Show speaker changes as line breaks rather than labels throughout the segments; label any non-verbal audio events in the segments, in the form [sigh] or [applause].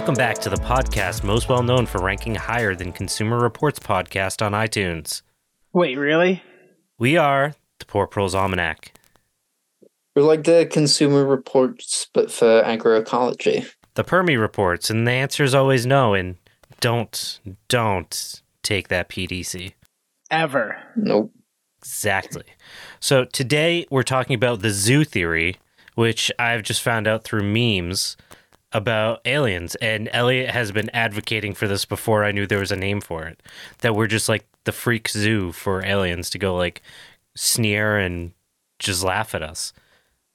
Welcome back to the podcast most well known for ranking higher than Consumer Reports podcast on iTunes.
Wait, really?
We are the Poor Proles Almanac.
We're like the Consumer Reports, but for agroecology.
The Permi reports, and the answer is always no. And don't, don't take that PDC.
Ever.
Nope.
Exactly. So today we're talking about the zoo theory, which I've just found out through memes about aliens. And Elliot has been advocating for this before I knew there was a name for it. That we're just like the freak zoo for aliens to go like sneer and just laugh at us.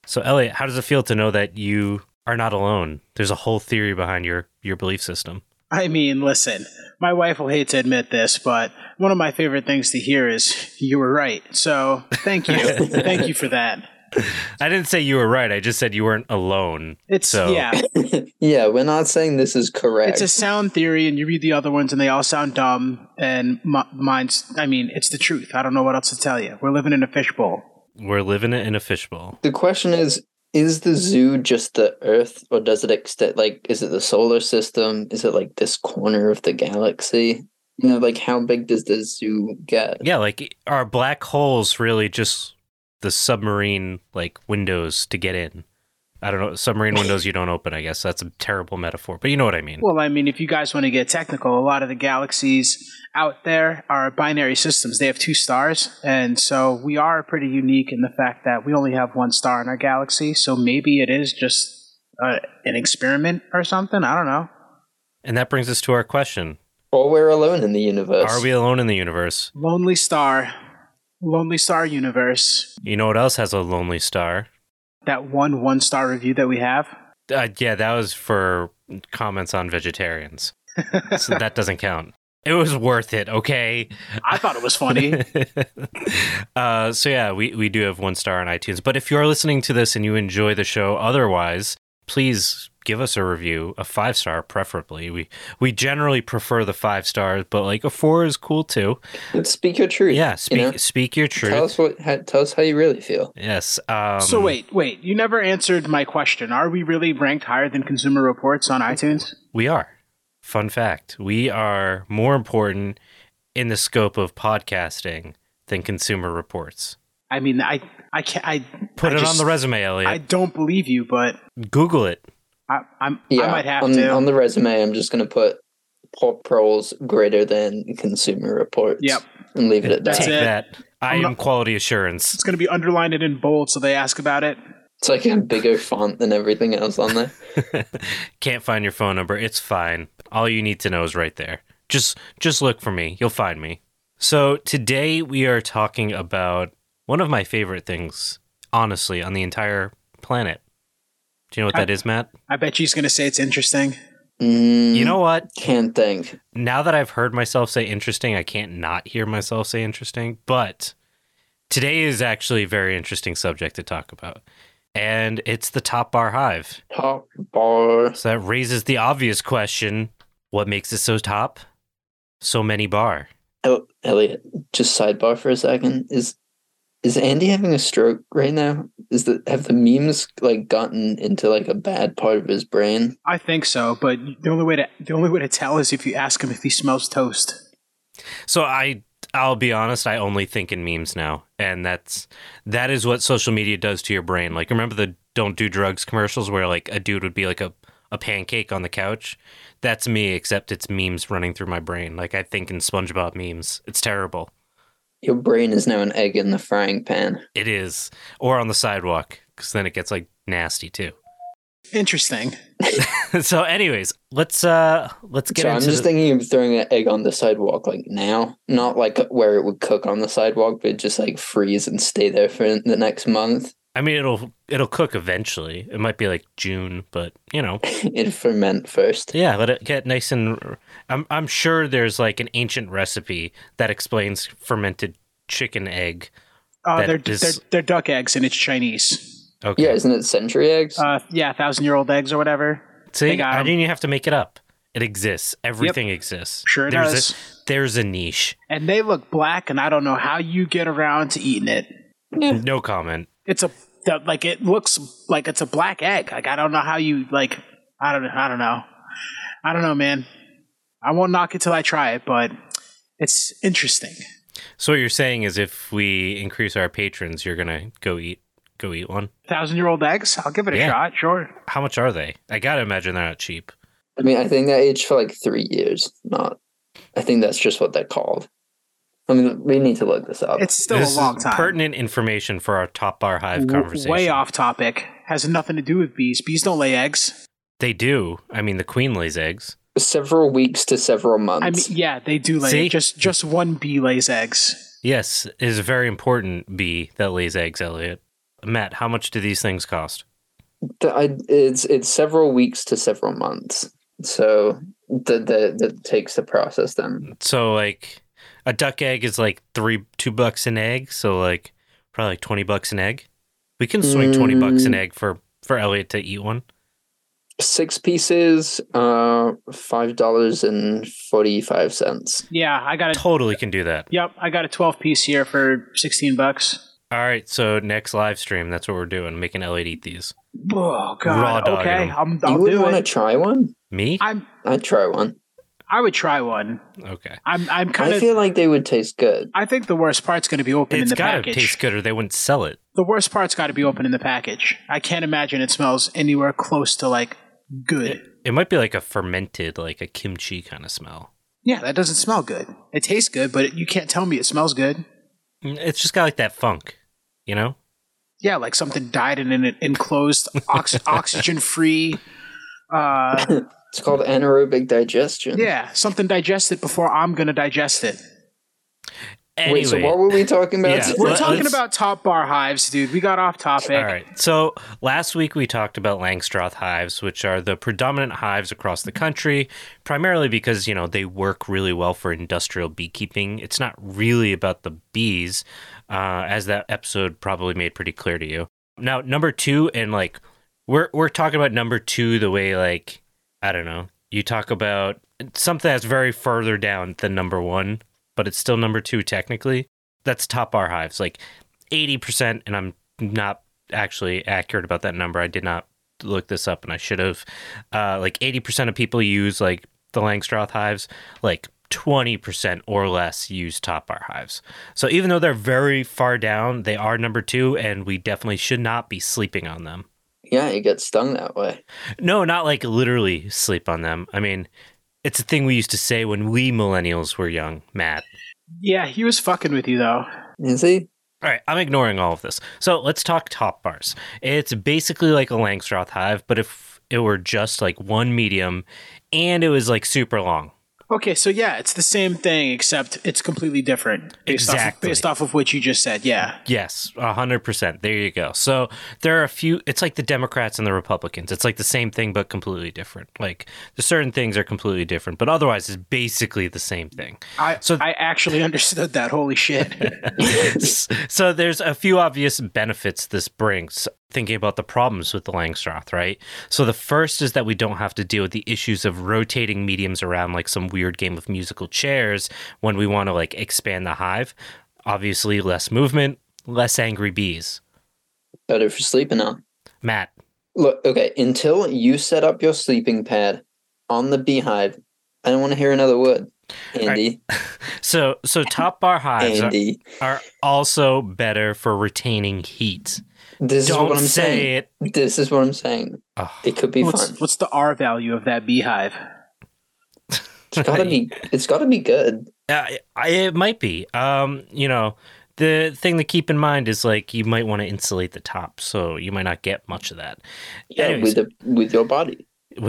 So Elliot, how does it feel to know that you are not alone? There's a whole theory behind your your belief system.
I mean, listen, my wife will hate to admit this, but one of my favorite things to hear is you were right. So thank you. [laughs] thank you for that. [laughs]
I didn't say you were right. I just said you weren't alone.
It's,
So-
yeah, [laughs]
yeah, we're not saying this is correct.
it's a sound theory, and you read the other ones, and they all sound dumb. And m- mine's, I mean, it's the truth. I don't know what else to tell you. We're living in a fishbowl.
We're living it in a fishbowl.
the question is is the zoo just the earth or does it extend like is it the solar system is it like this corner of the galaxy you know like how big does the zoo get
Yeah, like are black holes really just the submarine like windows to get in? I don't know. Submarine windows you don't open, I guess. That's a terrible metaphor, but you know what I mean.
Well, I mean, if you guys want to get technical, a lot of the galaxies out there are binary systems. They have two stars, and so we are pretty unique in the fact that we only have one star in our galaxy. So maybe it is just uh, an experiment or something. I don't know.
And that brings us to our question.
or we're alone in the universe
Are we alone in the universe?
Lonely star, lonely star universe.
You know what else has a lonely star?
That one one star review that we have.
Uh, yeah, that was for comments on vegetarians. [laughs] so that doesn't count. It was worth it, okay?
I thought it was funny. [laughs]
uh, so yeah, we, we do have one star on iTunes. But if you're listening to this and you enjoy the show otherwise, please give us a review, a five star preferably. We we generally prefer the five stars, but like a four is cool too.
speak your truth
Yeah,
you
speak
know?
speak your truth.
tell us what how, tell us how you really feel
yes. Um,
so wait, wait. You never answered my question. Are we really ranked higher than Consumer Reports on iTunes?
we are. Fun fact: we are more important in the scope of podcasting than Consumer Reports.
I mean, I I can't. I
Put
I
it
just-
on the resume, Elliot.
I don't believe you, but
Google it.
I, I'm
yeah
I might have
on,
to.
on the resume i'm just going to put poor proles greater than consumer reports
Yep.
and leave it at that
That's
Take
it.
that. I
I'm
am
not-
quality assurance.
it's going to be underlined and in bold, so they ask about it.
it's like a bigger font than everything else on there [laughs]
Can't find your phone number. It's fine. All you need to know is right there. Just just look for me. You'll find me. So today we are talking about one of my favorite things, honestly, on the entire planet. Do you know what that is, Matt?
I bet she's going to say it's interesting.
Mm,
You know what?
can't think
Now that I've heard myself say interesting, I can't not hear myself say interesting. But today is actually a very interesting subject to talk about. And it's the top bar hive.
top bar
So that raises the obvious question what makes it so top? So many bar.
Oh, Elliot, just sidebar for a second. Is is Andy having a stroke right now? Is the have the memes like gotten into like a bad part of his brain?
I think so, but the only way to the only way to tell is if you ask him if he smells toast.
So I I'll be honest, I only think in memes now. And that's that is what social media does to your brain. Like remember the don't do drugs commercials where like a dude would be like a, a pancake on the couch? That's me, except it's memes running through my brain. Like I think in SpongeBob memes. It's terrible.
Your brain is now an egg in the frying pan.
It is. Or on the sidewalk, because then it gets like nasty too.
Interesting. [laughs]
so anyways, let's uh let's get
so I'm just
the-
thinking of throwing an egg on the sidewalk like now, not like where it would cook on the sidewalk, but just like freeze and stay there for the next month.
I mean, it'll it'll cook eventually. It might be like June, but you know, [laughs]
it ferment first.
yeah, let it get nice and. I'm I'm sure there's like an ancient recipe that explains fermented chicken egg.
Uh, they're,
is-
they're they're duck eggs and it's Chinese.
Okay,
Yeah, isn't it century eggs?
Uh, yeah, thousand year old eggs or whatever.
see,
they got
I
'em.
didn't even have to make it up. It exists. Everything exists.
Sure it
there's
does.
A, there's a niche.
And they look black, and I don't know how you get around to eating it.
No comment.
It's a that, like it looks like it's a black egg. Like I don't know how you like. I don't I don't know. I don't know, man. I won't knock it till I try it, but it's interesting.
So what you're saying is, if we increase our patrons, you're gonna go eat go eat.
Thousand year old eggs? I'll give it a
Yeah.
shot, sure.
How much are they? I gotta imagine they're not cheap.
I mean, I think they aged for like three years. Not. I think that's just what they're called. I mean, we need to look this up.
It's still
this
a long
is
time.
pertinent information for our top bar hive
W-
conversation.
Way off topic. Has nothing to do with bees. Bees don't lay eggs.
They do. I mean, the queen lays eggs.
Several weeks to several months.
I mean, yeah, they do lay.
See?
Just just one bee lays eggs.
Yes, it is a very important bee that lays eggs, Elliot. Matt, how much do these things cost?
The- I, it's it's several weeks to several months. So that that that takes to process them.
So, like, a duck egg is like three, two bucks an egg. So, like, probably like 20 bucks an egg. We can swing 20 bucks an
Mm.
egg for, for Elliot to eat one.
Six pieces, uh, five dollars and forty five cents.
Yeah, I got it.
Totally can do that.
Yep, I got a twelve piece here for sixteen bucks.
All right. So, next live stream, that's what we're doing, making Elliot eat these.
Oh god.
dog
okay. I'm,
You
I'll
would want to try one?
Me?
I'm.
I'd try one.
I would try one.
Okay.
I'm. I'm kind of.
I feel like they would taste good.
I think the worst part's going to be open
It's
in the
got to
package.
taste good or they wouldn't sell it.
The worst part's got to be open in the package. I can't imagine it smells anywhere close to like good.
It, it might be like a fermented, like a kimchi kind of smell.
yeah, that doesn't smell good. It tastes good, but you can't tell me it smells good.
Mm, It's just got like that funk, you know?
Yeah, like something died in an enclosed ox- [laughs] oxygen free. Uh, [laughs]
It's called anaerobic digestion.
yeah, something digested before I'm gonna digest it.
Anyway,
Wait, so what were we talking about?
Yeah, [laughs]
We're talking
let's-
about top bar hives, dude. We got off topic.
all right. So last week we talked about Langstroth hives, which are the predominant hives across the country, primarily because, you know, they work really well for industrial beekeeping. It's not really about the bees, uh, as that episode probably made pretty clear to you. Now, number two, and like, we're, we're talking about number two the way, like, I don't know, you talk about something that's very further down than number one, but it's still number two technically. That's top bar hives, like 80%, and I'm not actually accurate about that number. I did not look this up and I should have. Uh, like 80% of people use like the Langstroth hives, like 20% or less use top bar hives. So even though they're very far down, they are number two, and we definitely should not be sleeping on them.
yeah, you get stung that way.
No, not like literally sleep on them. I mean, it's a thing we used to say when we millennials were young, Matt.
Yeah, he was fucking with you though.
Is he?
All right, I'm ignoring all of this. So let's talk top bars. It's basically like a Langstroth hive, but if it were just like one medium and it was like super long.
Okay, so yeah, it's the same thing except it's completely different. Based Off
Exactly.
of, based off of what you just said. Yeah.
Yes, 100%. There you go. So there are a few, it's like the Democrats and the Republicans. It's like the same thing, but completely different. Like the certain things are completely different, but otherwise it's basically the same thing.
I
So-
I actually [laughs] understood that. Holy shit. [laughs]
so there's a few obvious benefits this brings thinking about the problems with the Langstroth, right? So the first is that we don't have to deal with the issues of rotating mediums around like some weird game of musical chairs when we want to like expand the hive. Obviously less movement, less angry bees.
Better for sleeping on.
Matt,
Look, okay, until you set up your sleeping pad on the beehive, I don't want to hear another word. Andy, [laughs]
so so top bar hives are,
Andy,
are also better for retaining heat.
This
Don't
is what I'm
say
saying.
it.
This is what I'm saying.
Oh.
It could be
what's,
fun.
what's the R value of that beehive?
It's gotta be. [laughs] It's gotta be good.
Uh, it might be. Um, you know, the thing to keep in mind is like you might want to insulate the top, so you might not get much of that.
Yeah,
Anyways.
with the with your body. [laughs]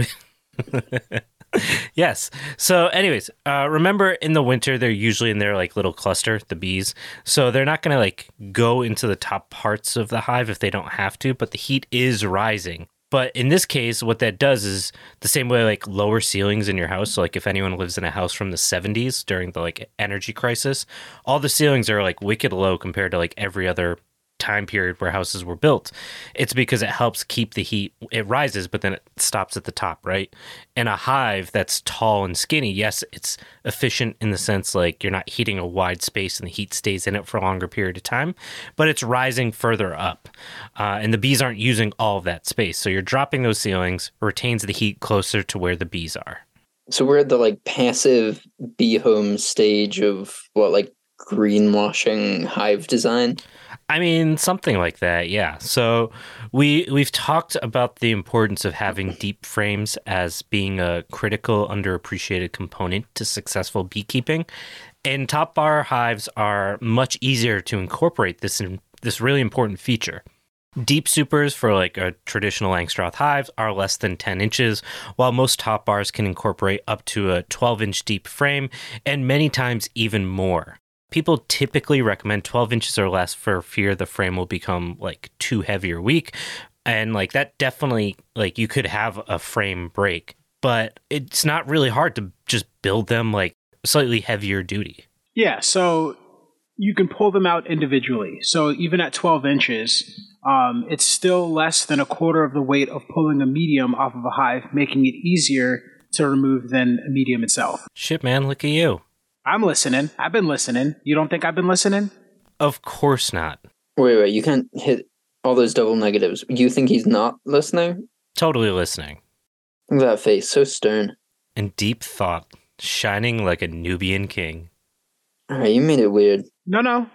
yes. So, anyways, uh, remember in the winter they're usually in their like little cluster, the bees. So they're not gonna like go into the top parts of the hive if they don't have to. But the heat is rising. But in this case, what that does is the same way like lower ceilings in your house. So like if anyone lives in a house from the 70s during the like energy crisis, all the ceilings are like wicked low compared to like every other time period where houses were built. It's because it helps keep the heat. It rises, but then it stops at the top, right? And a hive that's tall and skinny, yes, it's efficient in the sense like you're not heating a wide space and the heat stays in it for a longer period of time, but it's rising further up. Uh, and the bees aren't using all of that space. So you're dropping those ceilings, retains the heat closer to where the bees are.
So we're at the like passive bee home stage of what like greenwashing hive design.
I mean, something like that, yeah. So we we've talked about the importance of having deep frames as being a critical, underappreciated component to successful beekeeping, and top bar hives are much easier to incorporate this in, this really important feature. Deep supers for like a traditional Langstroth hive are less than 10 inches, while most top bars can incorporate up to a 12 inch deep frame and many times even more. People typically recommend 12 inches or less for fear the frame will become like too heavy or weak. And like that definitely, like you could have a frame break, but it's not really hard to just build them like slightly heavier duty.
Yeah, so you can pull them out individually. So even at 12 inches, um, it's still less than a quarter of the weight of pulling a medium off of a hive, making it easier to remove than a medium itself.
Shit, man, look at you.
I'm listening. I've been listening. You don't think I've been listening?
Of course not.
Wait, wait, you can't hit all those double negatives. You think he's not listening?
Totally listening.
Look at that face, so stern.
In deep thought, shining like a Nubian king.
Alright, you made it weird.
No, no.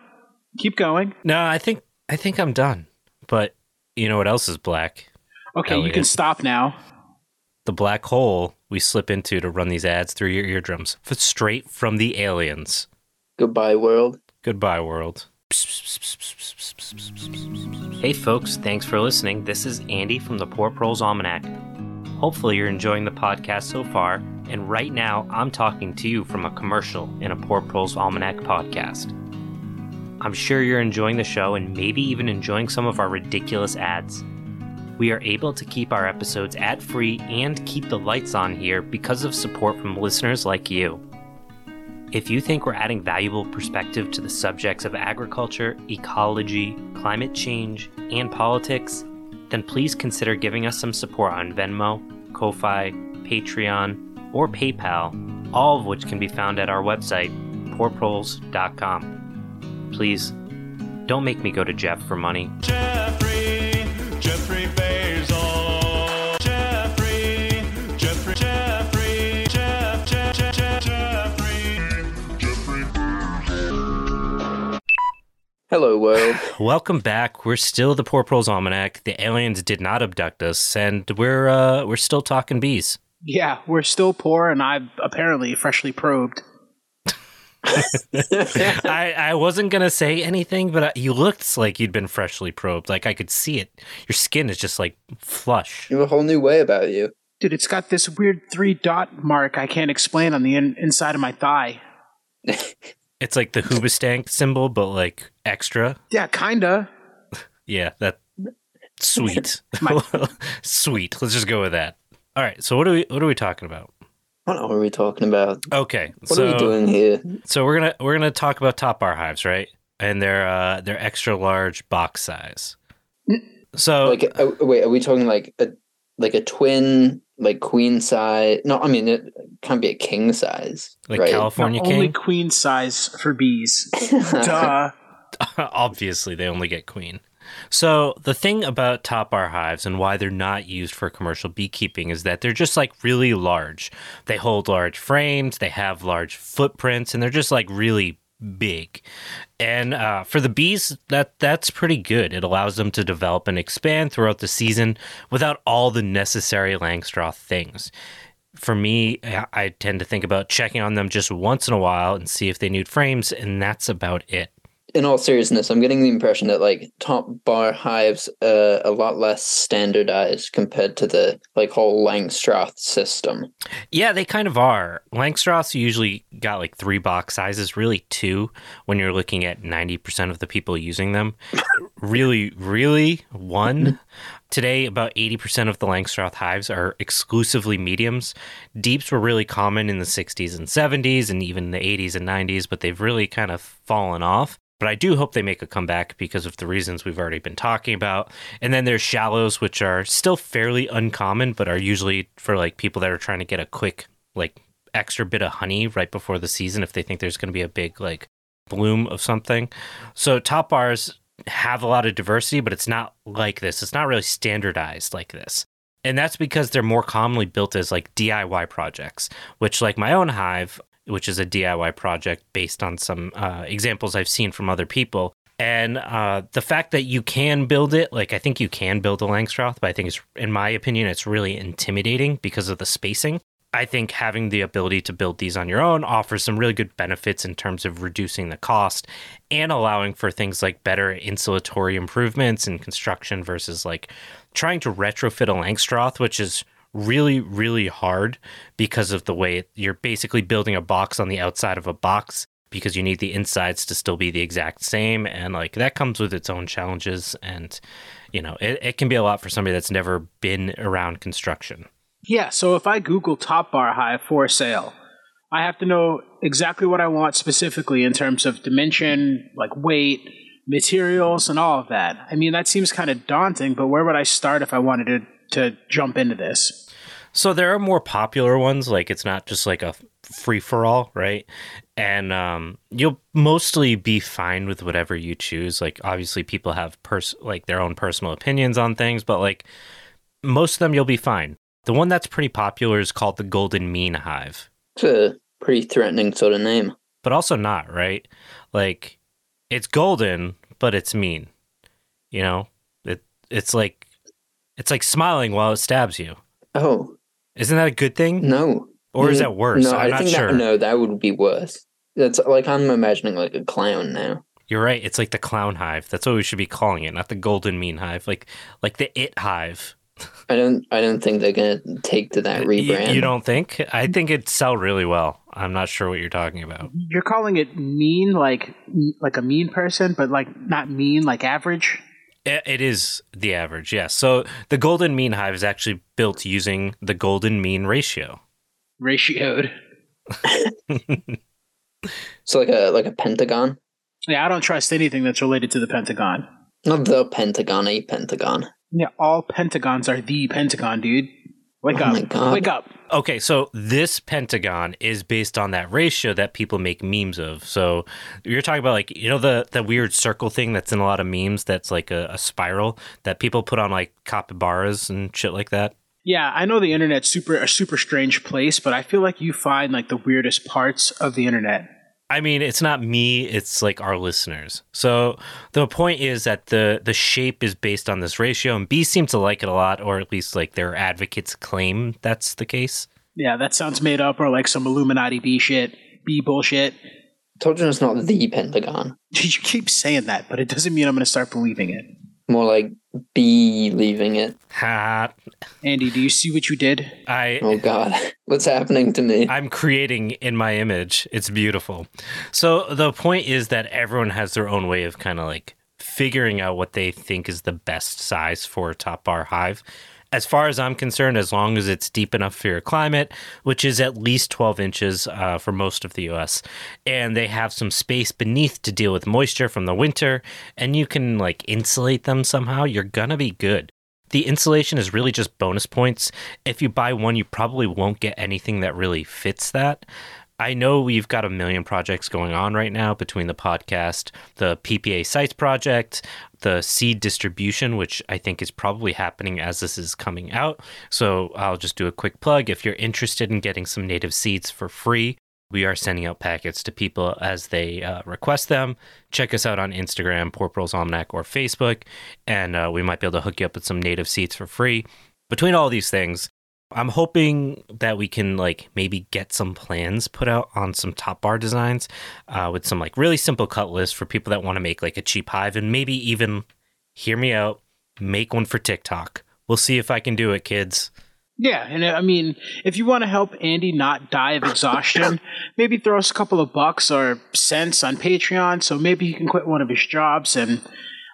Keep going.
No, I think I think I'm done. But you know what else is black?
Okay, oh, you can stop now.
The black hole we slip into to run these ads through your eardrums. F- Straight from the aliens.
Goodbye, world.
Goodbye, world. Hey, folks, thanks for listening. This is Andy from the Poor Proles Almanac. Hopefully, you're enjoying the podcast so far, and right now, I'm talking to you from a commercial in a Poor Proles Almanac podcast. I'm sure you're enjoying the show and maybe even enjoying some of our ridiculous ads. We are able to keep our episodes ad free and keep the lights on here because of support from listeners like you. If you think we're adding valuable perspective to the subjects of agriculture, ecology, climate change, and politics, then please consider giving us some support on Venmo, Ko-fi, Patreon, or PayPal, all of which can be found at our website, poorproles.com. Please, don't make me go to Jeff for money.
Jeffrey, Jeffrey Bezos. Jeffrey, Jeffrey, Jeffrey, Jeff, Jeff, Jeff, Jeff, Jeffrey. Jeffrey
Hello, world. [laughs]
Welcome back. We're still the Poor Proles Almanac. The aliens did not abduct us, and we're uh, we're still talking bees.
Yeah, we're still poor, and I'm apparently freshly probed. [laughs]
I, I wasn't gonna say anything, but I, you looked like you'd been freshly probed. Like I could see it. Your skin is just like flush.
you have a whole new way about you.
Dude, it's got this weird three dot mark I can't explain on the in- inside of my thigh. [laughs]
It's like the Hoobastank symbol, but like extra.
Yeah, kinda. [laughs]
Yeah, that sweet,
My-
sweet. Let's just go with that. All right. So what are we what are we talking about?
What are we talking about?
Okay.
What
so
are we doing here?
so we're gonna we're gonna talk about top bar hives, right? And they're uh they're extra large box size. So
Like, uh, wait, are we talking like a like a twin, like queen size? No, I mean it can't be a king size,
like
right?
California
No, only queen size for bees. [laughs] Duh. [laughs]
Obviously, they only get queen. So the thing about top bar hives and why they're not used for commercial beekeeping is that they're just like really large. They hold large frames, they have large footprints, and they're just like really big. And uh, for the bees, that that's pretty good. It allows them to develop and expand throughout the season without all the necessary Langstroth things. For me, I I tend to think about checking on them just once in a while and see if they need frames, and that's about it.
In all seriousness, I'm getting the impression that like top bar hives are a lot less standardized compared to the like whole Langstroth system.
Yeah, they kind of are. Langstroths usually got like three box sizes, really two when you're looking at 90% of the people using them. [laughs] really, really one. Today, about 80% of the Langstroth hives are exclusively mediums. Deeps were really common in the 60s and 70s and even the 80s and 90s, but they've really kind of fallen off. But I do hope they make a comeback because of the reasons we've already been talking about. And then there's shallows, which are still fairly uncommon, but are usually for like people that are trying to get a quick, like, extra bit of honey right before the season if they think there's going to be a big, like, bloom of something. So top bars have a lot of diversity, but it's not like this. It's not really standardized like this. And that's because they're more commonly built as like DIY projects, which, like my own hive, which is a DIY project based on some uh, examples I've seen from other people. And uh, the fact that you can build it, like I think you can build a Langstroth, but I think it's, in my opinion, it's really intimidating because of the spacing. I think having the ability to build these on your own offers some really good benefits in terms of reducing the cost and allowing for things like better insulatory improvements in construction versus like trying to retrofit a Langstroth, which is really, really hard because of the way you're basically building a box on the outside of a box because you need the insides to still be the exact same. And like that comes with its own challenges. And, you know, it, it can be a lot for somebody that's never been around construction.
Yeah, so if I Google top bar hive for sale, I have to know exactly what I want specifically in terms of dimension, like weight, materials, and all of that. I mean, that seems kind of daunting, but where would I start if I wanted to, to jump into this?
So there are more popular ones, like it's not just like a free for all, right? And um, you'll mostly be fine with whatever you choose. Like obviously, people have pers- like their own personal opinions on things, but like most of them, you'll be fine. The one that's pretty popular is called the Golden Mean Hive,
It's a pretty threatening sort of name.
but also not right. Like it's golden, but it's mean. You know, it it's like it's like smiling while it stabs you.
Oh
Isn't that a good thing?
no,
Or is
Mm,
that worse?
No,
I'm
I
not
think
sure.
that no, that would be worse. That's like I'm imagining like a clown now.
You're right. It's like the clown hive. That's what we should be calling it, not the golden mean hive. Like like the it hive.
I don't. I don't think they're gonna take to that
Y-
rebrand.
You, don't think? I think it'd sell really well. I'm not sure what you're talking about.
You're calling it mean, like like a mean person, but like not mean, like average.
It, it is the average, yes. So the golden mean hive is actually built using the golden mean ratio.
Ratioed. [laughs]
So like a like a pentagon,
Yeah, I don't trust anything that's related to the Pentagon.
not the pentagon, a pentagon.
Yeah, all pentagons are the Pentagon, dude. Wake
Oh
up.
my
Wake up.
Okay, so this pentagon is based on that ratio that people make memes of. So you're talking about like you know the the weird circle thing that's in a lot of memes that's like a, a spiral that people put on like capybaras and shit like that.
Yeah, I know the internet's super a super strange place, but I feel like you find like the weirdest parts of the internet.
I mean, it's not me, it's like our listeners. So the point is that the the shape is based on this ratio and bees seem to like it a lot or at least like their advocates claim that's the case.
Yeah, that sounds made up or like some Illuminati B shit, B bullshit.
told you it's not the pentagon. [laughs]
You keep saying that, but it doesn't mean I'm going to start believing it.
More like be leaving it.
Ha,
Andy, do you see what you did?
I
Oh God, [laughs] what's happening to me?
I'm creating in my image. It's beautiful. So the point is that everyone has their own way of kind of like figuring out what they think is the best size for a top bar hive. As far as I'm concerned, as long as it's deep enough for your climate, which is at least 12 inches uh, for most of the US, and they have some space beneath to deal with moisture from the winter, and you can like insulate them somehow, you're gonna be good. The insulation is really just bonus points. If you buy one, you probably won't get anything that really fits that. I know we've got a million projects going on right now between the podcast, the PPA sites project, the seed distribution, which I think is probably happening as this is coming out. So I'll just do a quick plug. If you're interested in getting some native seeds for free, we are sending out packets to people as they uh, request them. Check us out on Instagram, Poor Proles Almanac, or Facebook, and uh, we might be able to hook you up with some native seeds for free. Between all these things, I'm hoping that we can like maybe get some plans put out on some top bar designs uh, with some like really simple cut lists for people that want to make like a cheap hive and maybe even hear me out, make one for TikTok. We'll see if I can do it, kids.
Yeah, and I mean, if you want to help Andy not die of exhaustion, [laughs] maybe throw us a couple of bucks or cents on Patreon so maybe he can quit one of his jobs. And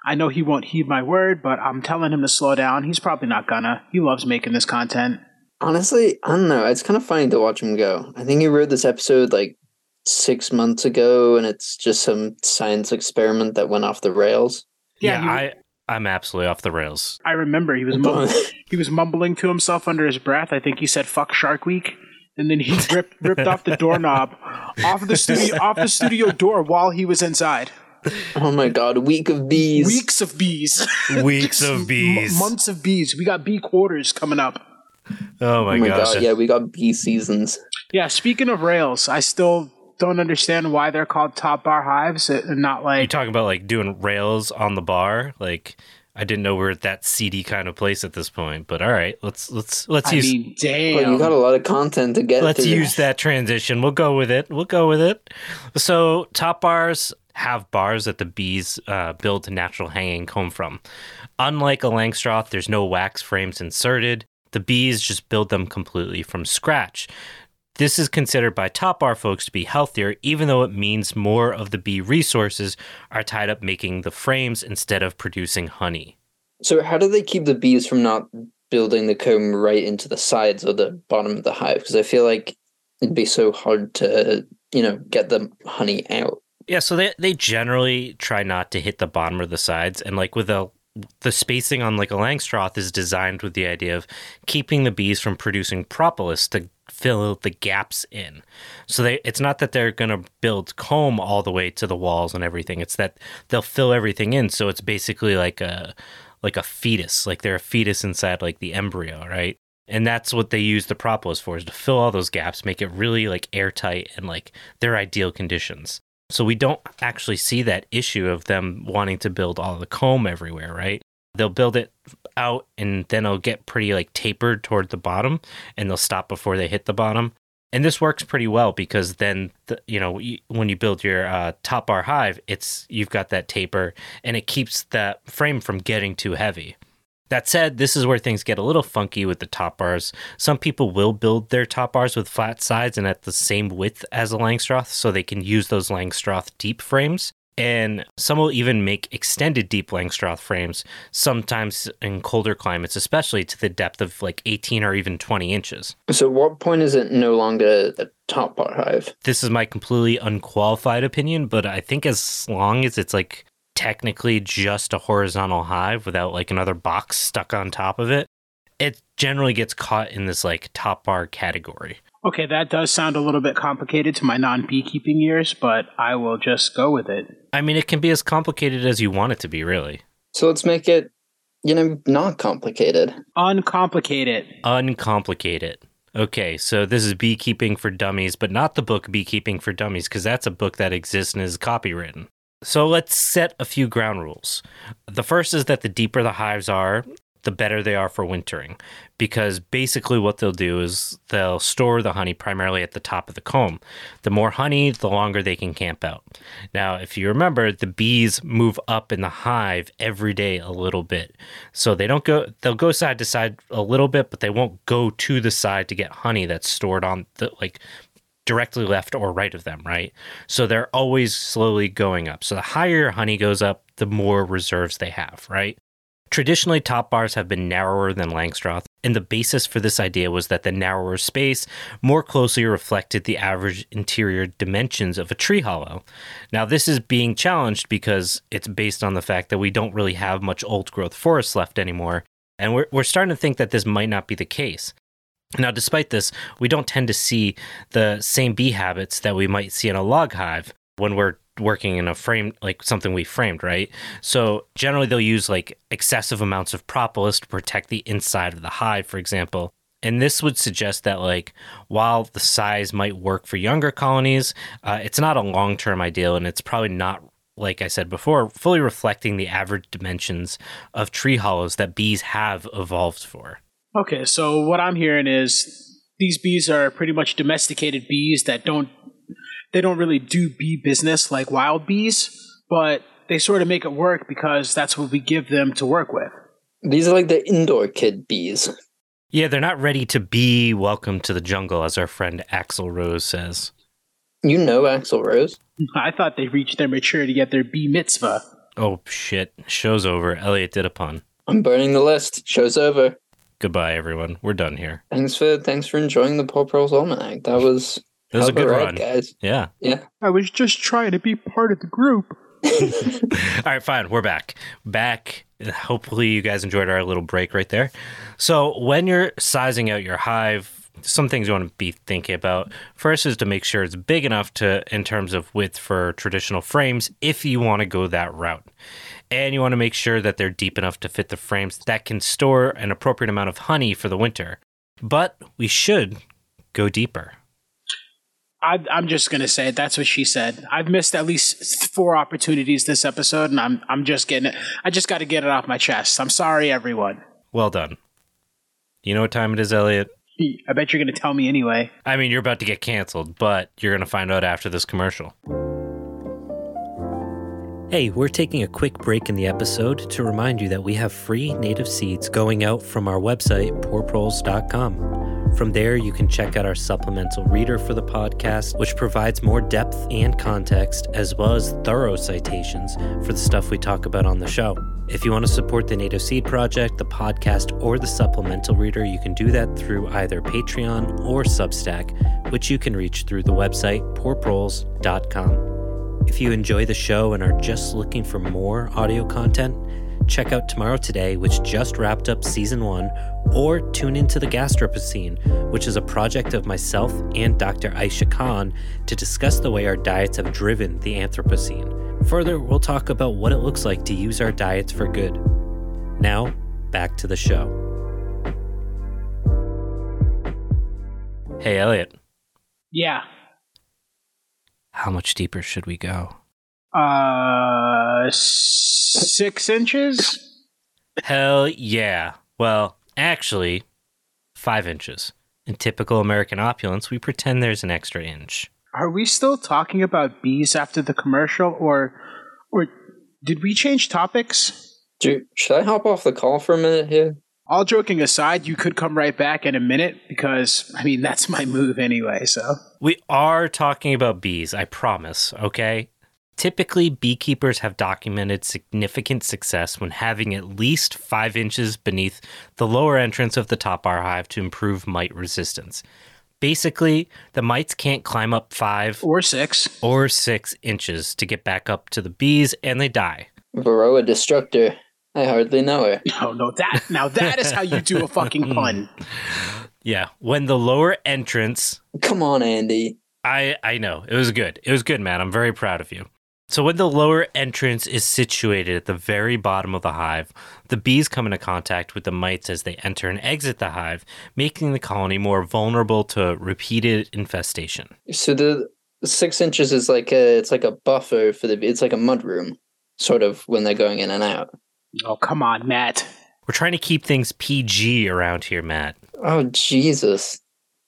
I know he won't heed my word, but I'm telling him to slow down. He's probably not gonna. He loves making this content.
Honestly, I don't know. It's kind of funny to watch him go. I think he wrote this episode like six months ago, and it's just some science experiment that went off the rails.
Yeah,
he-
I I'm absolutely off the rails.
I remember he was [laughs] mum- he was mumbling to himself under his breath. I think he said "fuck Shark Week," and then he [laughs] ripped ripped off the doorknob off the studio off the studio door while he was inside.
Oh my god, week of bees.
Weeks of bees.
Weeks of [laughs]
M-
bees.
months of bees. We got bee quarters coming up.
Oh my,
oh my
gosh.
god, yeah, we got bee seasons.
Yeah, speaking of rails, I still don't understand why they're called top bar hives and not like.
You
like
talking about like doing rails on the bar? Like I didn't know we're at that seedy kind of place at this point, but all right, let's let's let's
I
use
mean, damn.
Well, you got a lot of content to get
let's
through.
use that transition. We'll go with it. We'll go with it. So top bars have bars that the bees uh, build natural hanging comb from. Unlike a Langstroth, there's no wax frames inserted. The bees just build them completely from scratch. This is considered by top bar folks to be healthier, even though it means more of the bee resources are tied up making the frames instead of producing honey.
So how do they keep the bees from not building the comb right into the sides or the bottom of the hive? Because I feel like it'd be so hard to, you know, get the honey out.
Yeah, so they they generally try not to hit the bottom or the sides, and like with a the spacing on like a Langstroth is designed with the idea of keeping the bees from producing propolis to fill the gaps in. So they it's not that they're going to build comb all the way to the walls and everything. It's that they'll fill everything in. So it's basically like a like a fetus, like they're a fetus inside like the embryo, right? And that's what they use the propolis for is to fill all those gaps, make it really like airtight and like their ideal conditions. So we don't actually see that issue of them wanting to build all the comb everywhere, right? They'll build it out and then it'll get pretty like tapered toward the bottom and they'll stop before they hit the bottom. And this works pretty well because then, the, you know, when you build your uh, top bar hive, it's you've got that taper and it keeps that frame from getting too heavy. That said, this is where things get a little funky with the top bars. Some people will build their top bars with flat sides and at the same width as a Langstroth so they can use those Langstroth deep frames. And some will even make extended deep Langstroth frames, sometimes in colder climates, especially to the depth of like 18 or even 20 inches.
So what point is it no longer a top bar hive?
This is my completely unqualified opinion, but I think as long as it's like technically just a horizontal hive without like another box stuck on top of it, it generally gets caught in this like top bar category.
Okay, that does sound a little bit complicated to my non beekeeping ears, but I will just go with it.
I mean, it can be as complicated as you want it to be, really.
So let's make it, you know, not complicated.
Uncomplicated.
Uncomplicated. Okay, so this is Beekeeping for Dummies, but not the book Beekeeping for Dummies, because that's a book that exists and is copywritten. So let's set a few ground rules. The first is that the deeper the hives are, the better they are for wintering, because basically what they'll do is they'll store the honey primarily at the top of the comb. The more honey, the longer they can camp out. Now, if you remember, the bees move up in the hive every day a little bit. So they don't go, they'll go side to side a little bit, but they won't go to the side to get honey that's stored on the, like, directly left or right of them, right? So they're always slowly going up. So the higher your honey goes up, the more reserves they have, right? Traditionally, top bars have been narrower than Langstroth, and the basis for this idea was that the narrower space more closely reflected the average interior dimensions of a tree hollow. Now, this is being challenged because it's based on the fact that we don't really have much old growth forest left anymore, and we're, we're starting to think that this might not be the case. Now, despite this, we don't tend to see the same bee habits that we might see in a log hive when we're working in a frame, like something we framed, right? So, generally, they'll use like excessive amounts of propolis to protect the inside of the hive, for example. And this would suggest that, like, while the size might work for younger colonies, uh, it's not a long term ideal, and it's probably not like I said before, fully reflecting the average dimensions of tree hollows that bees have evolved for.
Okay, so what I'm hearing is these bees are pretty much domesticated bees that don't they don't really do bee business like wild bees, but they sort of make it work because that's what we give them to work with.
These are like the indoor kid bees.
Yeah, they're not ready to be welcome to the jungle, as our friend Axl Rose says.
You know Axl Rose?
I thought they reached their maturity at their bee mitzvah.
Oh shit, show's over. Elliot did a pun.
I'm burning the list. Show's over.
Goodbye, everyone. We're done here.
Thanks for thanks for enjoying the Poor Proles Almanac. That was
It was a good
ride,
run.
guys.
Yeah.
Yeah.
I was just trying to be part of the group. [laughs] [laughs]
All right, fine. We're back. Back. Hopefully, you guys enjoyed our little break right there. So, when you're sizing out your hive some things you want to be thinking about. First is to make sure it's big enough to, in terms of width for traditional frames, if you want to go that route. And you want to make sure that they're deep enough to fit the frames that can store an appropriate amount of honey for the winter. But we should go deeper.
I, I'm just gonna say it. That's what she said. I've missed at least four opportunities this episode, and I'm I'm just getting it. I just got to get it off my chest. I'm sorry, everyone.
Well done. You know what time it is, Elliot?
I bet you're gonna tell me anyway.
I mean, you're about to get canceled, but you're going to find out after this commercial. Hey, we're taking a quick break in the episode to remind you that we have free native seeds going out from our website, poorproles.com. From there, you can check out our supplemental reader for the podcast, which provides more depth and context, as well as thorough citations for the stuff we talk about on the show. If you want to support the Native Seed Project, the podcast, or the supplemental reader, you can do that through either Patreon or Substack, which you can reach through the website poorproles.com. If you enjoy the show and are just looking for more audio content, check out Tomorrow Today, which just wrapped up season one, or tune into the Gastropocene, which is a project of myself and Dr. Aisha Khan to discuss the way our diets have driven the Anthropocene. Further, we'll talk about what it looks like to use our diets for good. Now, back to the show. Hey, Elliot,
Yeah.
How much deeper should we go?
Uh, six inches.
Hell yeah. Well, actually, five inches. In typical American opulence, we pretend there's an extra inch.
Are we still talking about bees after the commercial, or or did we change topics?
Do, should I hop off the call for a minute here?
All joking aside, you could come right back in a minute because I mean that's my move anyway. So
We are talking about bees, I promise, okay? Typically, beekeepers have documented significant success when having at least five inches beneath the lower entrance of the top bar hive to improve mite resistance. Basically, the mites can't climb up five
or six.
or six inches to get back up to the bees and they die.
Varroa Destructor. I hardly know her. [laughs]
No, no, that now that is how you do a fucking hmm. pun.
Yeah, when the lower entrance
Come on, Andy.
I I know. It was good. It was good, man. I'm very proud of you. So when the lower entrance is situated at the very bottom of the hive, the bees come into contact with the mites as they enter and exit the hive, making the colony more vulnerable to repeated infestation.
So the six inches is like a it's like a buffer for the it's like a mudroom, sort of when they're going in and out.
Oh come on, Matt.
We're trying to keep things PG around here, Matt.
Oh Jesus!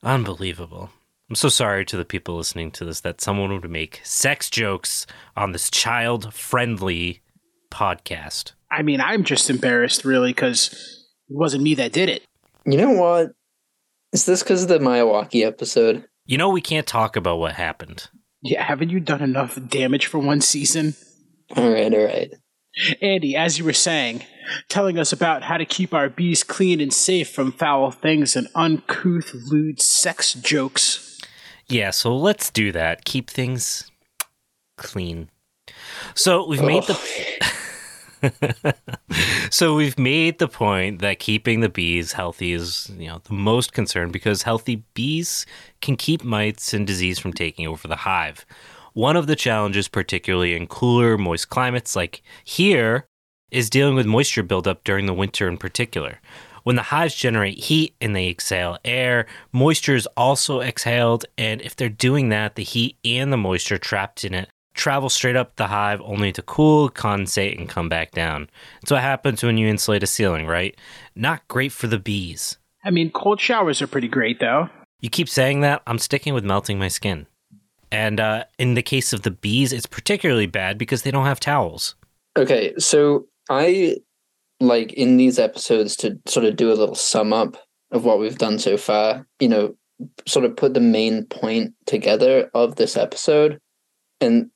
Unbelievable. I'm so sorry to the people listening to this that someone would make sex jokes on this child friendly podcast.
I mean, I'm just embarrassed really because it wasn't me that did it.
You know what? Is this because of the Milwaukee episode?
You know, we can't talk about what happened.
Yeah, haven't you done enough damage for one season?
All right, all right.
Andy, as you were saying, telling us about how to keep our bees clean and safe from foul things and uncouth, lewd sex jokes.
Yeah, so let's do that. Keep things clean. So we've made the [laughs] so we've made the point that keeping the bees healthy is, you know, the most concern because healthy bees can keep mites and disease from taking over the hive. One of the challenges, particularly in cooler, moist climates like here, is dealing with moisture buildup during the winter in particular. When the hives generate heat and they exhale air, moisture is also exhaled, and if they're doing that, the heat and the moisture trapped in it travel straight up the hive only to cool, condensate, and come back down. That's what happens when you insulate a ceiling, right? Not great for the bees.
I mean, cold showers are pretty great, though.
You keep saying that, I'm sticking with melting my skin. And uh, in the case of the bees, it's particularly bad because they don't have towels.
Okay, so I like in these episodes to sort of do a little sum up of what we've done so far, you know, sort of put the main point together of this episode. And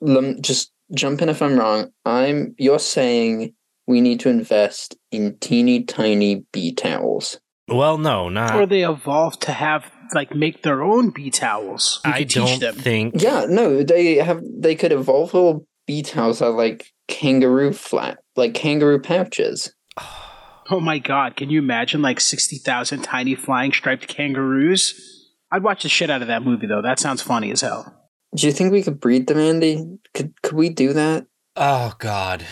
lem- just jump in if I'm wrong. I'm you're saying we need to invest in teeny tiny bee towels.
Well, no, not.
or they evolve to have, like, make their own bee towels. We
I
could
don't
teach them.
think.
Yeah, no, they have they could evolve little bee towels that are like kangaroo flat, like kangaroo pouches.
Oh my god, can you imagine like 60,000 tiny flying striped kangaroos? I'd watch the shit out of that movie though. That sounds funny as hell.
Do you think we could breed them, Andy? Could could we do that?
Oh God.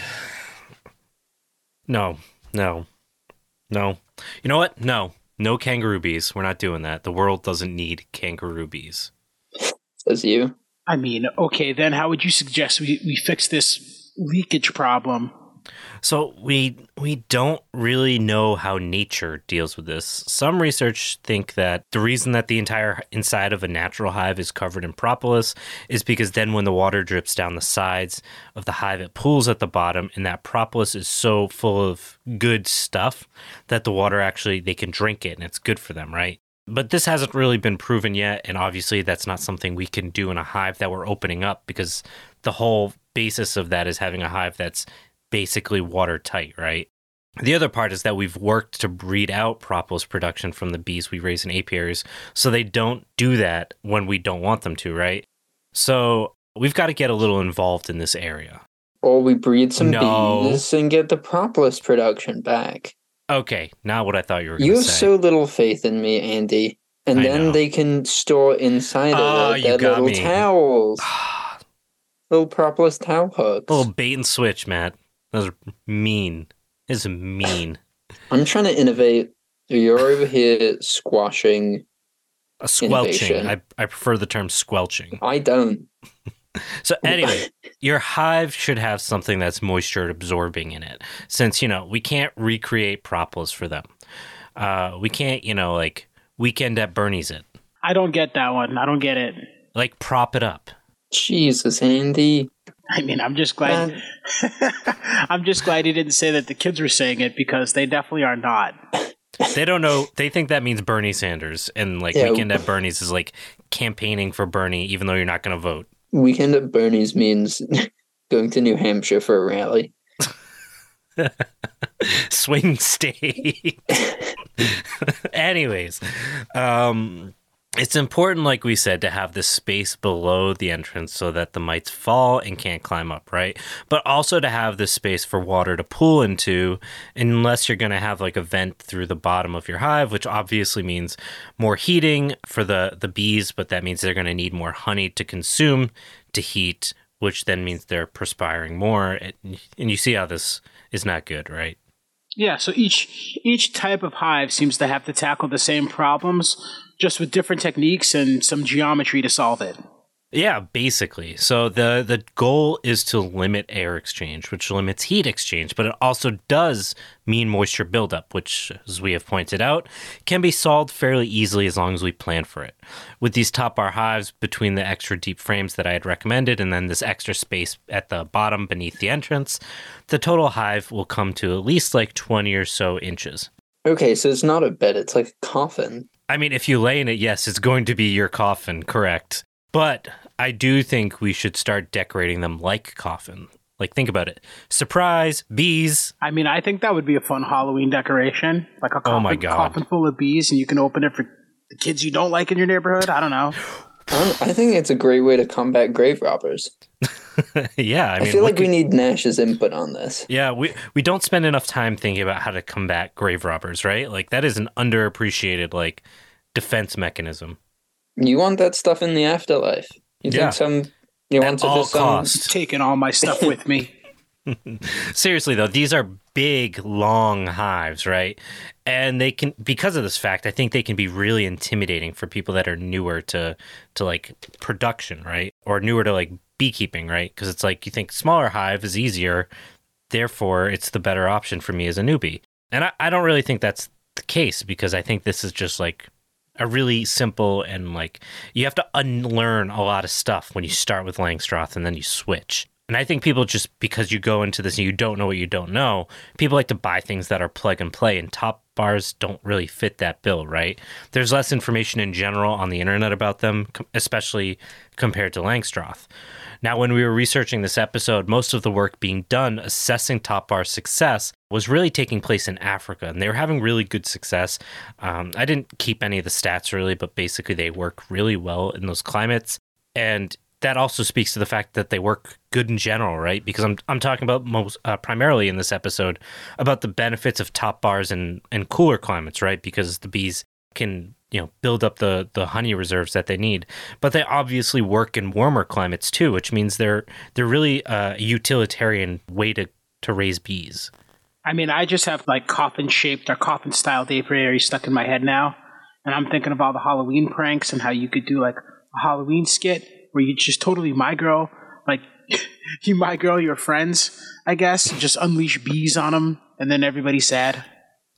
No, no, no. You know what? No, no kangaroo bees. We're not doing that. The world doesn't need kangaroo bees.
Says you.
I mean, okay, then how would you suggest we, we fix this leakage problem?
So we we don't really know how nature deals with this. Some research think that the reason that the entire inside of a natural hive is covered in propolis is because then when the water drips down the sides of the hive it pools at the bottom and that propolis is so full of good stuff that the water actually they can drink it and it's good for them, right? But this hasn't really been proven yet and obviously that's not something we can do in a hive that we're opening up because the whole basis of that is having a hive that's basically watertight, right? The other part is that we've worked to breed out propolis production from the bees we raise in apiaries so they don't do that when we don't want them to, right? So we've got to get a little involved in this area.
Or we breed some
No.
bees and get the propolis production back.
Okay, not what I thought you were
You
going
have
to say.
so little faith in me, Andy. And
I
then
know.
they can store inside
Oh,
of
ah,
their little
me.
towels. [sighs] Little propolis towel hooks.
little bait and switch, Matt. Those are mean. This is mean.
I'm trying to innovate. You're over here squashing.
A squelching.
Innovation.
I, I prefer the term squelching.
I don't. [laughs]
So anyway, your hive should have something that's moisture absorbing in it. Since, you know, we can't recreate propolis for them. Uh, we can't, you know, like weekend at Bernie's it.
I don't get that one. I don't get it.
Like prop it up.
Jesus, Andy.
I mean, I'm just glad. [laughs] I'm just glad he didn't say that the kids were saying it because they definitely are not.
They don't know they think that means Bernie Sanders and like
Yeah.
weekend at Bernie's is like campaigning for Bernie even though you're not gonna vote.
weekend at Bernie's means [laughs] going to New Hampshire for a rally. [laughs]
swing state. Anyways, um, it's important, like we said, to have this space below the entrance so that the mites fall and can't climb up, right? But also to have this space for water to pool into, unless you're going to have like a vent through the bottom of your hive, which obviously means more heating for the, the bees, but that means they're going to need more honey to consume to heat, which then means they're perspiring more. And you see how this is not good, right?
Yeah, so each each type of hive seems to have to tackle the same problems, just with different techniques and some geometry to solve it.
Yeah, basically. So the the goal is to limit air exchange, which limits heat exchange, but it also does mean moisture buildup, which, as we have pointed out, can be solved fairly easily as long as we plan for it. With these top bar hives between the extra deep frames that I had recommended, and then this extra space at the bottom beneath the entrance, the total hive will come to at least like twenty or so inches.
Okay, so it's not a bed, it's like a coffin.
I mean, if you lay in it, yes, it's going to be your coffin, correct. But I do think we should start decorating them like coffin. Like, think about it. Surprise, bees.
I mean, I think that would be a fun Halloween decoration, like a coffin,
Oh my God.
coffin full of bees, and you can open it for the kids you don't like in your neighborhood. I don't know.
I, think it's a great way to combat grave robbers. [laughs]
yeah, I
I, feel like
look
we
at-
need Nash's input on this.
yeah, we we don't spend enough time thinking about how to combat grave robbers, right? Like that is an underappreciated like defense mechanism.
You want that stuff in the afterlife. You
Yeah.
think some you want
At
to
all
just some.
Taking all my stuff with me. [laughs] [laughs]
Seriously though, these are big, long hives, right? And they can because of this fact, I think they can be really intimidating for people that are newer to to like production, right? Or newer to like beekeeping, right? Because it's like you think smaller hive is easier, therefore it's the better option for me as a newbie. And I, I don't really think that's the case because I think this is just like a really simple and like you have to unlearn a lot of stuff when you start with Langstroth and then you switch. And I think people just because you go into this and you don't know what you don't know, people like to buy things that are plug and play, and top bars don't really fit that bill, right? There's less information in general on the internet about them, especially compared to Langstroth. Now, when we were researching this episode, most of the work being done assessing top bar success was really taking place in Africa, and they were having really good success. Um, I didn't keep any of the stats really, but basically they work really well in those climates. And that also speaks to the fact that they work good in general, right? Because I'm I'm talking about most uh, primarily in this episode about the benefits of top bars and and cooler climates, right? Because the bees can you know build up the the honey reserves that they need, but they obviously work in warmer climates too, which means they're they're really a utilitarian way to to raise bees.
I mean, I just have like coffin shaped or coffin styled apiary stuck in my head now. And I'm thinking of all the Halloween pranks and how you could do like a Halloween skit where you just totally my girl, like [laughs] you my girl your friends, I guess, and just unleash bees on them and then everybody's sad.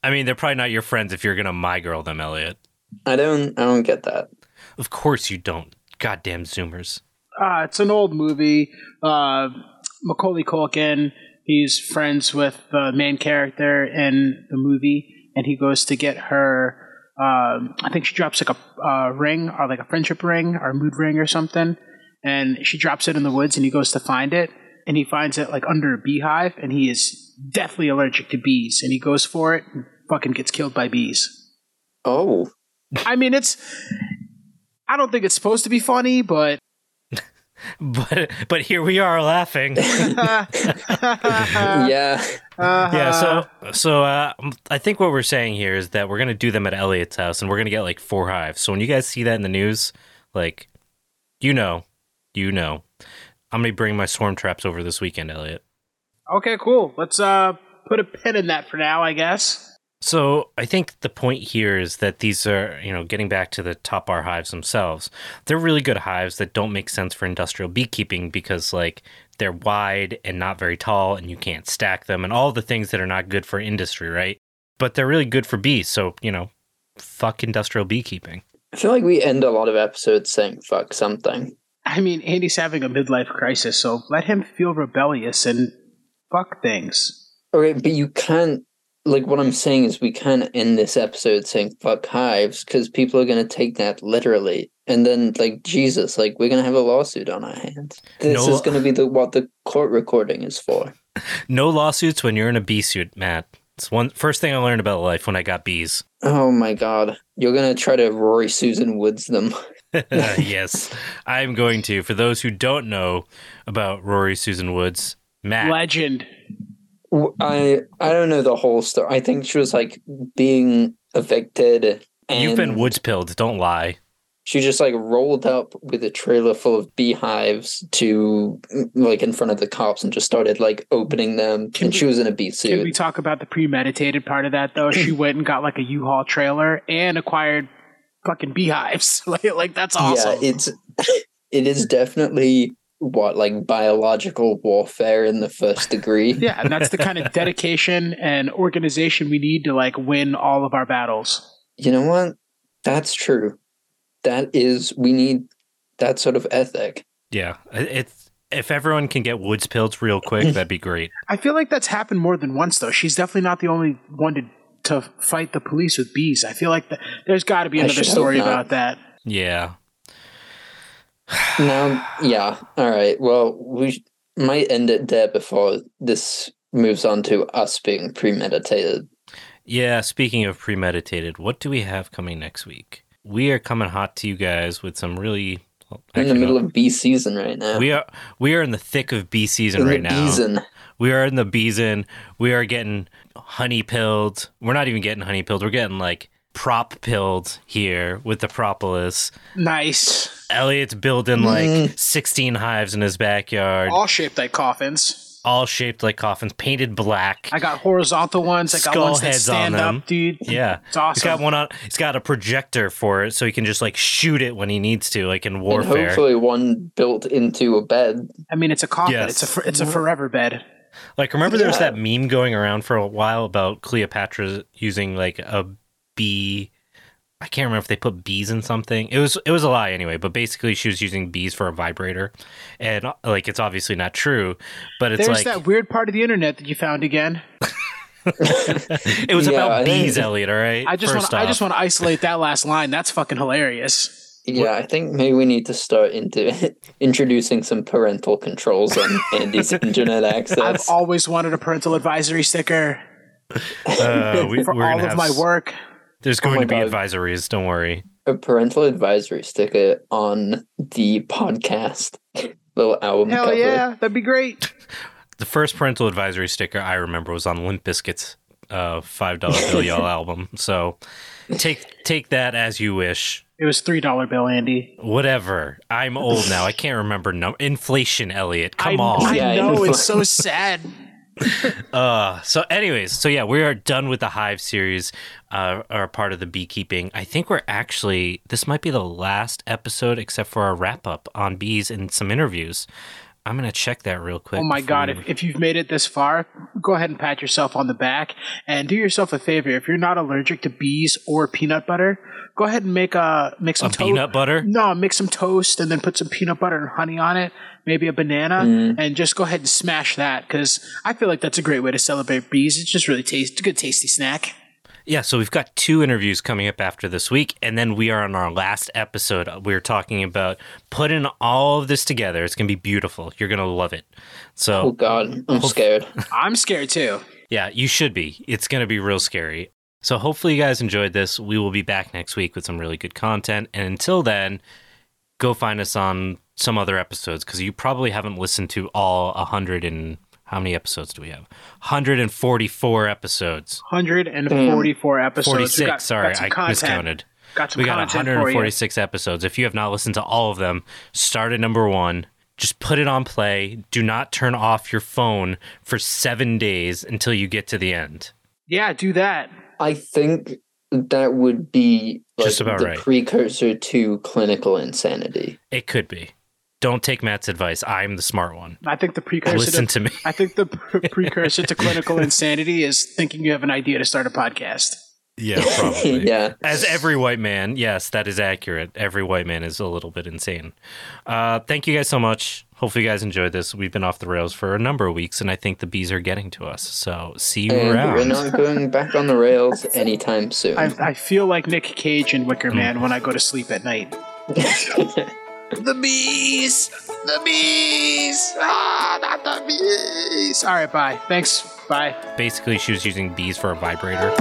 I mean, they're probably not your friends if you're gonna my girl them, Elliot.
I don't I don't get that.
Of course you don't. Goddamn Zoomers.
Uh, it's an old movie. Uh, Macaulay Culkin, he's friends with the main character in the movie, and he goes to get her. Um, I think she drops like a uh, ring or like a friendship ring or a mood ring or something, and she drops it in the woods, and he goes to find it, and he finds it like under a beehive, and he is deathly allergic to bees, and he goes for it, and fucking gets killed by bees.
Oh.
I mean, it's. I don't think it's supposed to be funny, but [laughs]
But but here we are laughing. [laughs]
yeah.
yeah, so so uh, I think what we're saying here is that we're gonna do them at Elliot's house, and we're gonna get like four hives. So when you guys see that in the news, like, you know, you know, I'm gonna bring my swarm traps over this weekend, Elliot.
Okay, cool. Let's uh put a pin in that for now, I guess.
So I think the point here is that these are, you know, getting back to the top bar hives themselves. They're really good hives that don't make sense for industrial beekeeping because like they're wide and not very tall and you can't stack them and all the things that are not good for industry, right? But they're really good for bees. So, you know, fuck industrial beekeeping.
I feel like we end a lot of episodes saying fuck something.
I mean, Andy's having a midlife crisis, so let him feel rebellious and fuck things.
Okay, but you can't like what I'm saying is we can't end this episode saying fuck hives because people are gonna take that literally. And then like Jesus, like we're gonna have a lawsuit on our hands. This
No-
is gonna be the what the court recording is for. [laughs]
No lawsuits when you're in a bee suit, Matt. It's one first thing I learned about life when I got bees.
Oh my god. You're gonna try to Rorie Susan Woods them. [laughs] [laughs]
yes, I'm going to. For those who don't know about Rorie Susan Woods, Matt.
Legend.
W- I I don't know the whole story. I think she was like being evicted and
You've been woods pilled. Don't lie.
she just like rolled up with a trailer full of beehives to like in front of the cops and just started like opening them
Can
and
we-
she was in a bee suit.
Can we talk about the premeditated part of that though? She [clears throat] went and got like a U-Haul trailer and acquired fucking beehives. [laughs] like, like that's awesome.
Yeah, it's [laughs] it is definitely what like biological warfare in the first degree. [laughs]
yeah, and that's the kind of dedication and organization we need to like win all of our battles.
You know what? That's true. That is we need that sort of ethic.
Yeah, it's if everyone can get woods pilled real quick, that'd be great. [laughs]
I feel like that's happened more than once though. She's definitely not the only one to to fight the police with bees. I feel like the, there's got to be another story about that.
Yeah.
Now, yeah. All right. Well, we might end it there before this moves on to us being premeditated.
Yeah, speaking of premeditated, what do we have coming next week? We are coming hot to you guys with some really well,
in the middle
no.
of bee season right now.
we are we are in the thick of bee season
in
right
the
now.
season.
We are in the beeson. We are getting honey pilled. We're not even getting honey pilled. We're getting like prop pilled here with the propolis.
Nice.
Elliot's building like
Mm.
16 hives in his backyard,
All shaped like coffins.
all shaped like coffins, painted black.
I got horizontal ones. I got
Skull
ones that
heads on
stand
them.
up, dude.
yeah.
It's awesome.
He's got one on. He's got a projector for it, so he can just like shoot it when he needs to, like in
And
warfare.
hopefully one built into a bed.
I mean, it's a coffin.
Yes.
It's a it's a forever bed.
Like, remember there was
Yeah.
that meme going around for a while about Cleopatra using like a bee. I can't remember if they put bees in something. It was it was a lie anyway, but basically she was using bees for a vibrator, and like it's obviously not true, but it's
There's
like
that weird part of the internet that you found again. [laughs] [laughs]
it was
Yeah,
about
I think-
bees, Elliot. All right,
I just want I just want to isolate that last line. That's fucking hilarious.
Yeah, I think maybe we need to start into [laughs] introducing some parental controls on Andy's internet access.
I've always wanted a parental advisory sticker
Uh, we,
for all of
have
my
s-
work.
There's going
my
to be
God.
advisories. Don't worry.
a parental advisory sticker on the podcast. [laughs] little album
Hell
cover.
yeah, that'd be great. [laughs]
The first parental advisory sticker I remember was on Limp Bizkit's uh, five dollar bill [laughs] y'all album. So take take that as you wish.
It was three dollar bill, Andy.
Whatever. I'm old now. I can't remember num- inflation, Elliot. Come
I,
on.
I
Yeah, I
know
know.
it's so sad. [laughs]
Uh, so, anyways, so yeah, we are done with the Hive series, uh, or part of the beekeeping. I think we're actually this might be the last episode, except for our wrap up on bees and some interviews. I'm gonna check that real quick.
Oh my god, if, if you've made it this far, go ahead and pat yourself on the back and do yourself a favor. If you're not allergic to bees or peanut butter, go ahead and make a make some
a
to-
peanut butter.
No, make some toast and then put some peanut butter and honey on it, maybe a banana,
Mm.
and just go ahead and smash that because I feel like that's a great way to celebrate bees. It's just really tasty, a good tasty snack.
Yeah, so we've got two interviews coming up after this week, and then we are on our last episode. We're talking about putting all of this together. It's gonna be beautiful. You're gonna love it.
So, Oh
So
god, I'm scared. [laughs]
I'm scared too.
yeah, you should be. It's gonna be real scary. So hopefully you guys enjoyed this. We will be back next week with some really good content. And until then, go find us on some other episodes because you probably haven't listened to all a hundred and how many episodes do we have? 144 episodes.
144 mm. episodes.
46.
got-
sorry,
got some
I
content.
miscounted.
Got some
We got
content for you.
146 episodes. If you have not listened to all of them, start at number one. Just put it on play. Do not turn off your phone for seven days until you get to the end.
Yeah, do that.
I think that would be like
Just about
the
right.
precursor to clinical insanity.
It could be. Don't take Matt's advice. I'm the smart one.
I think the precursor
Listen
to,
to me.
I think the pre- [laughs] precursor to clinical insanity is thinking you have an idea to start a podcast.
Yeah, probably. [laughs]
yeah.
As every white man, yes, that is accurate. Every white man is a little bit insane. Uh, thank you guys so much. Hopefully, you guys enjoyed this. We've been off the rails for a number of weeks, and I think the bees are getting to us. So, see you
And
around.
we're not going back on the rails anytime soon.
I, I feel like Nick Cage in Wicker. Man when I go to sleep at night. [laughs] The bees! The bees! Ah, not the bees! All right, bye. Thanks. Bye.
Basically, she was using bees for a vibrator.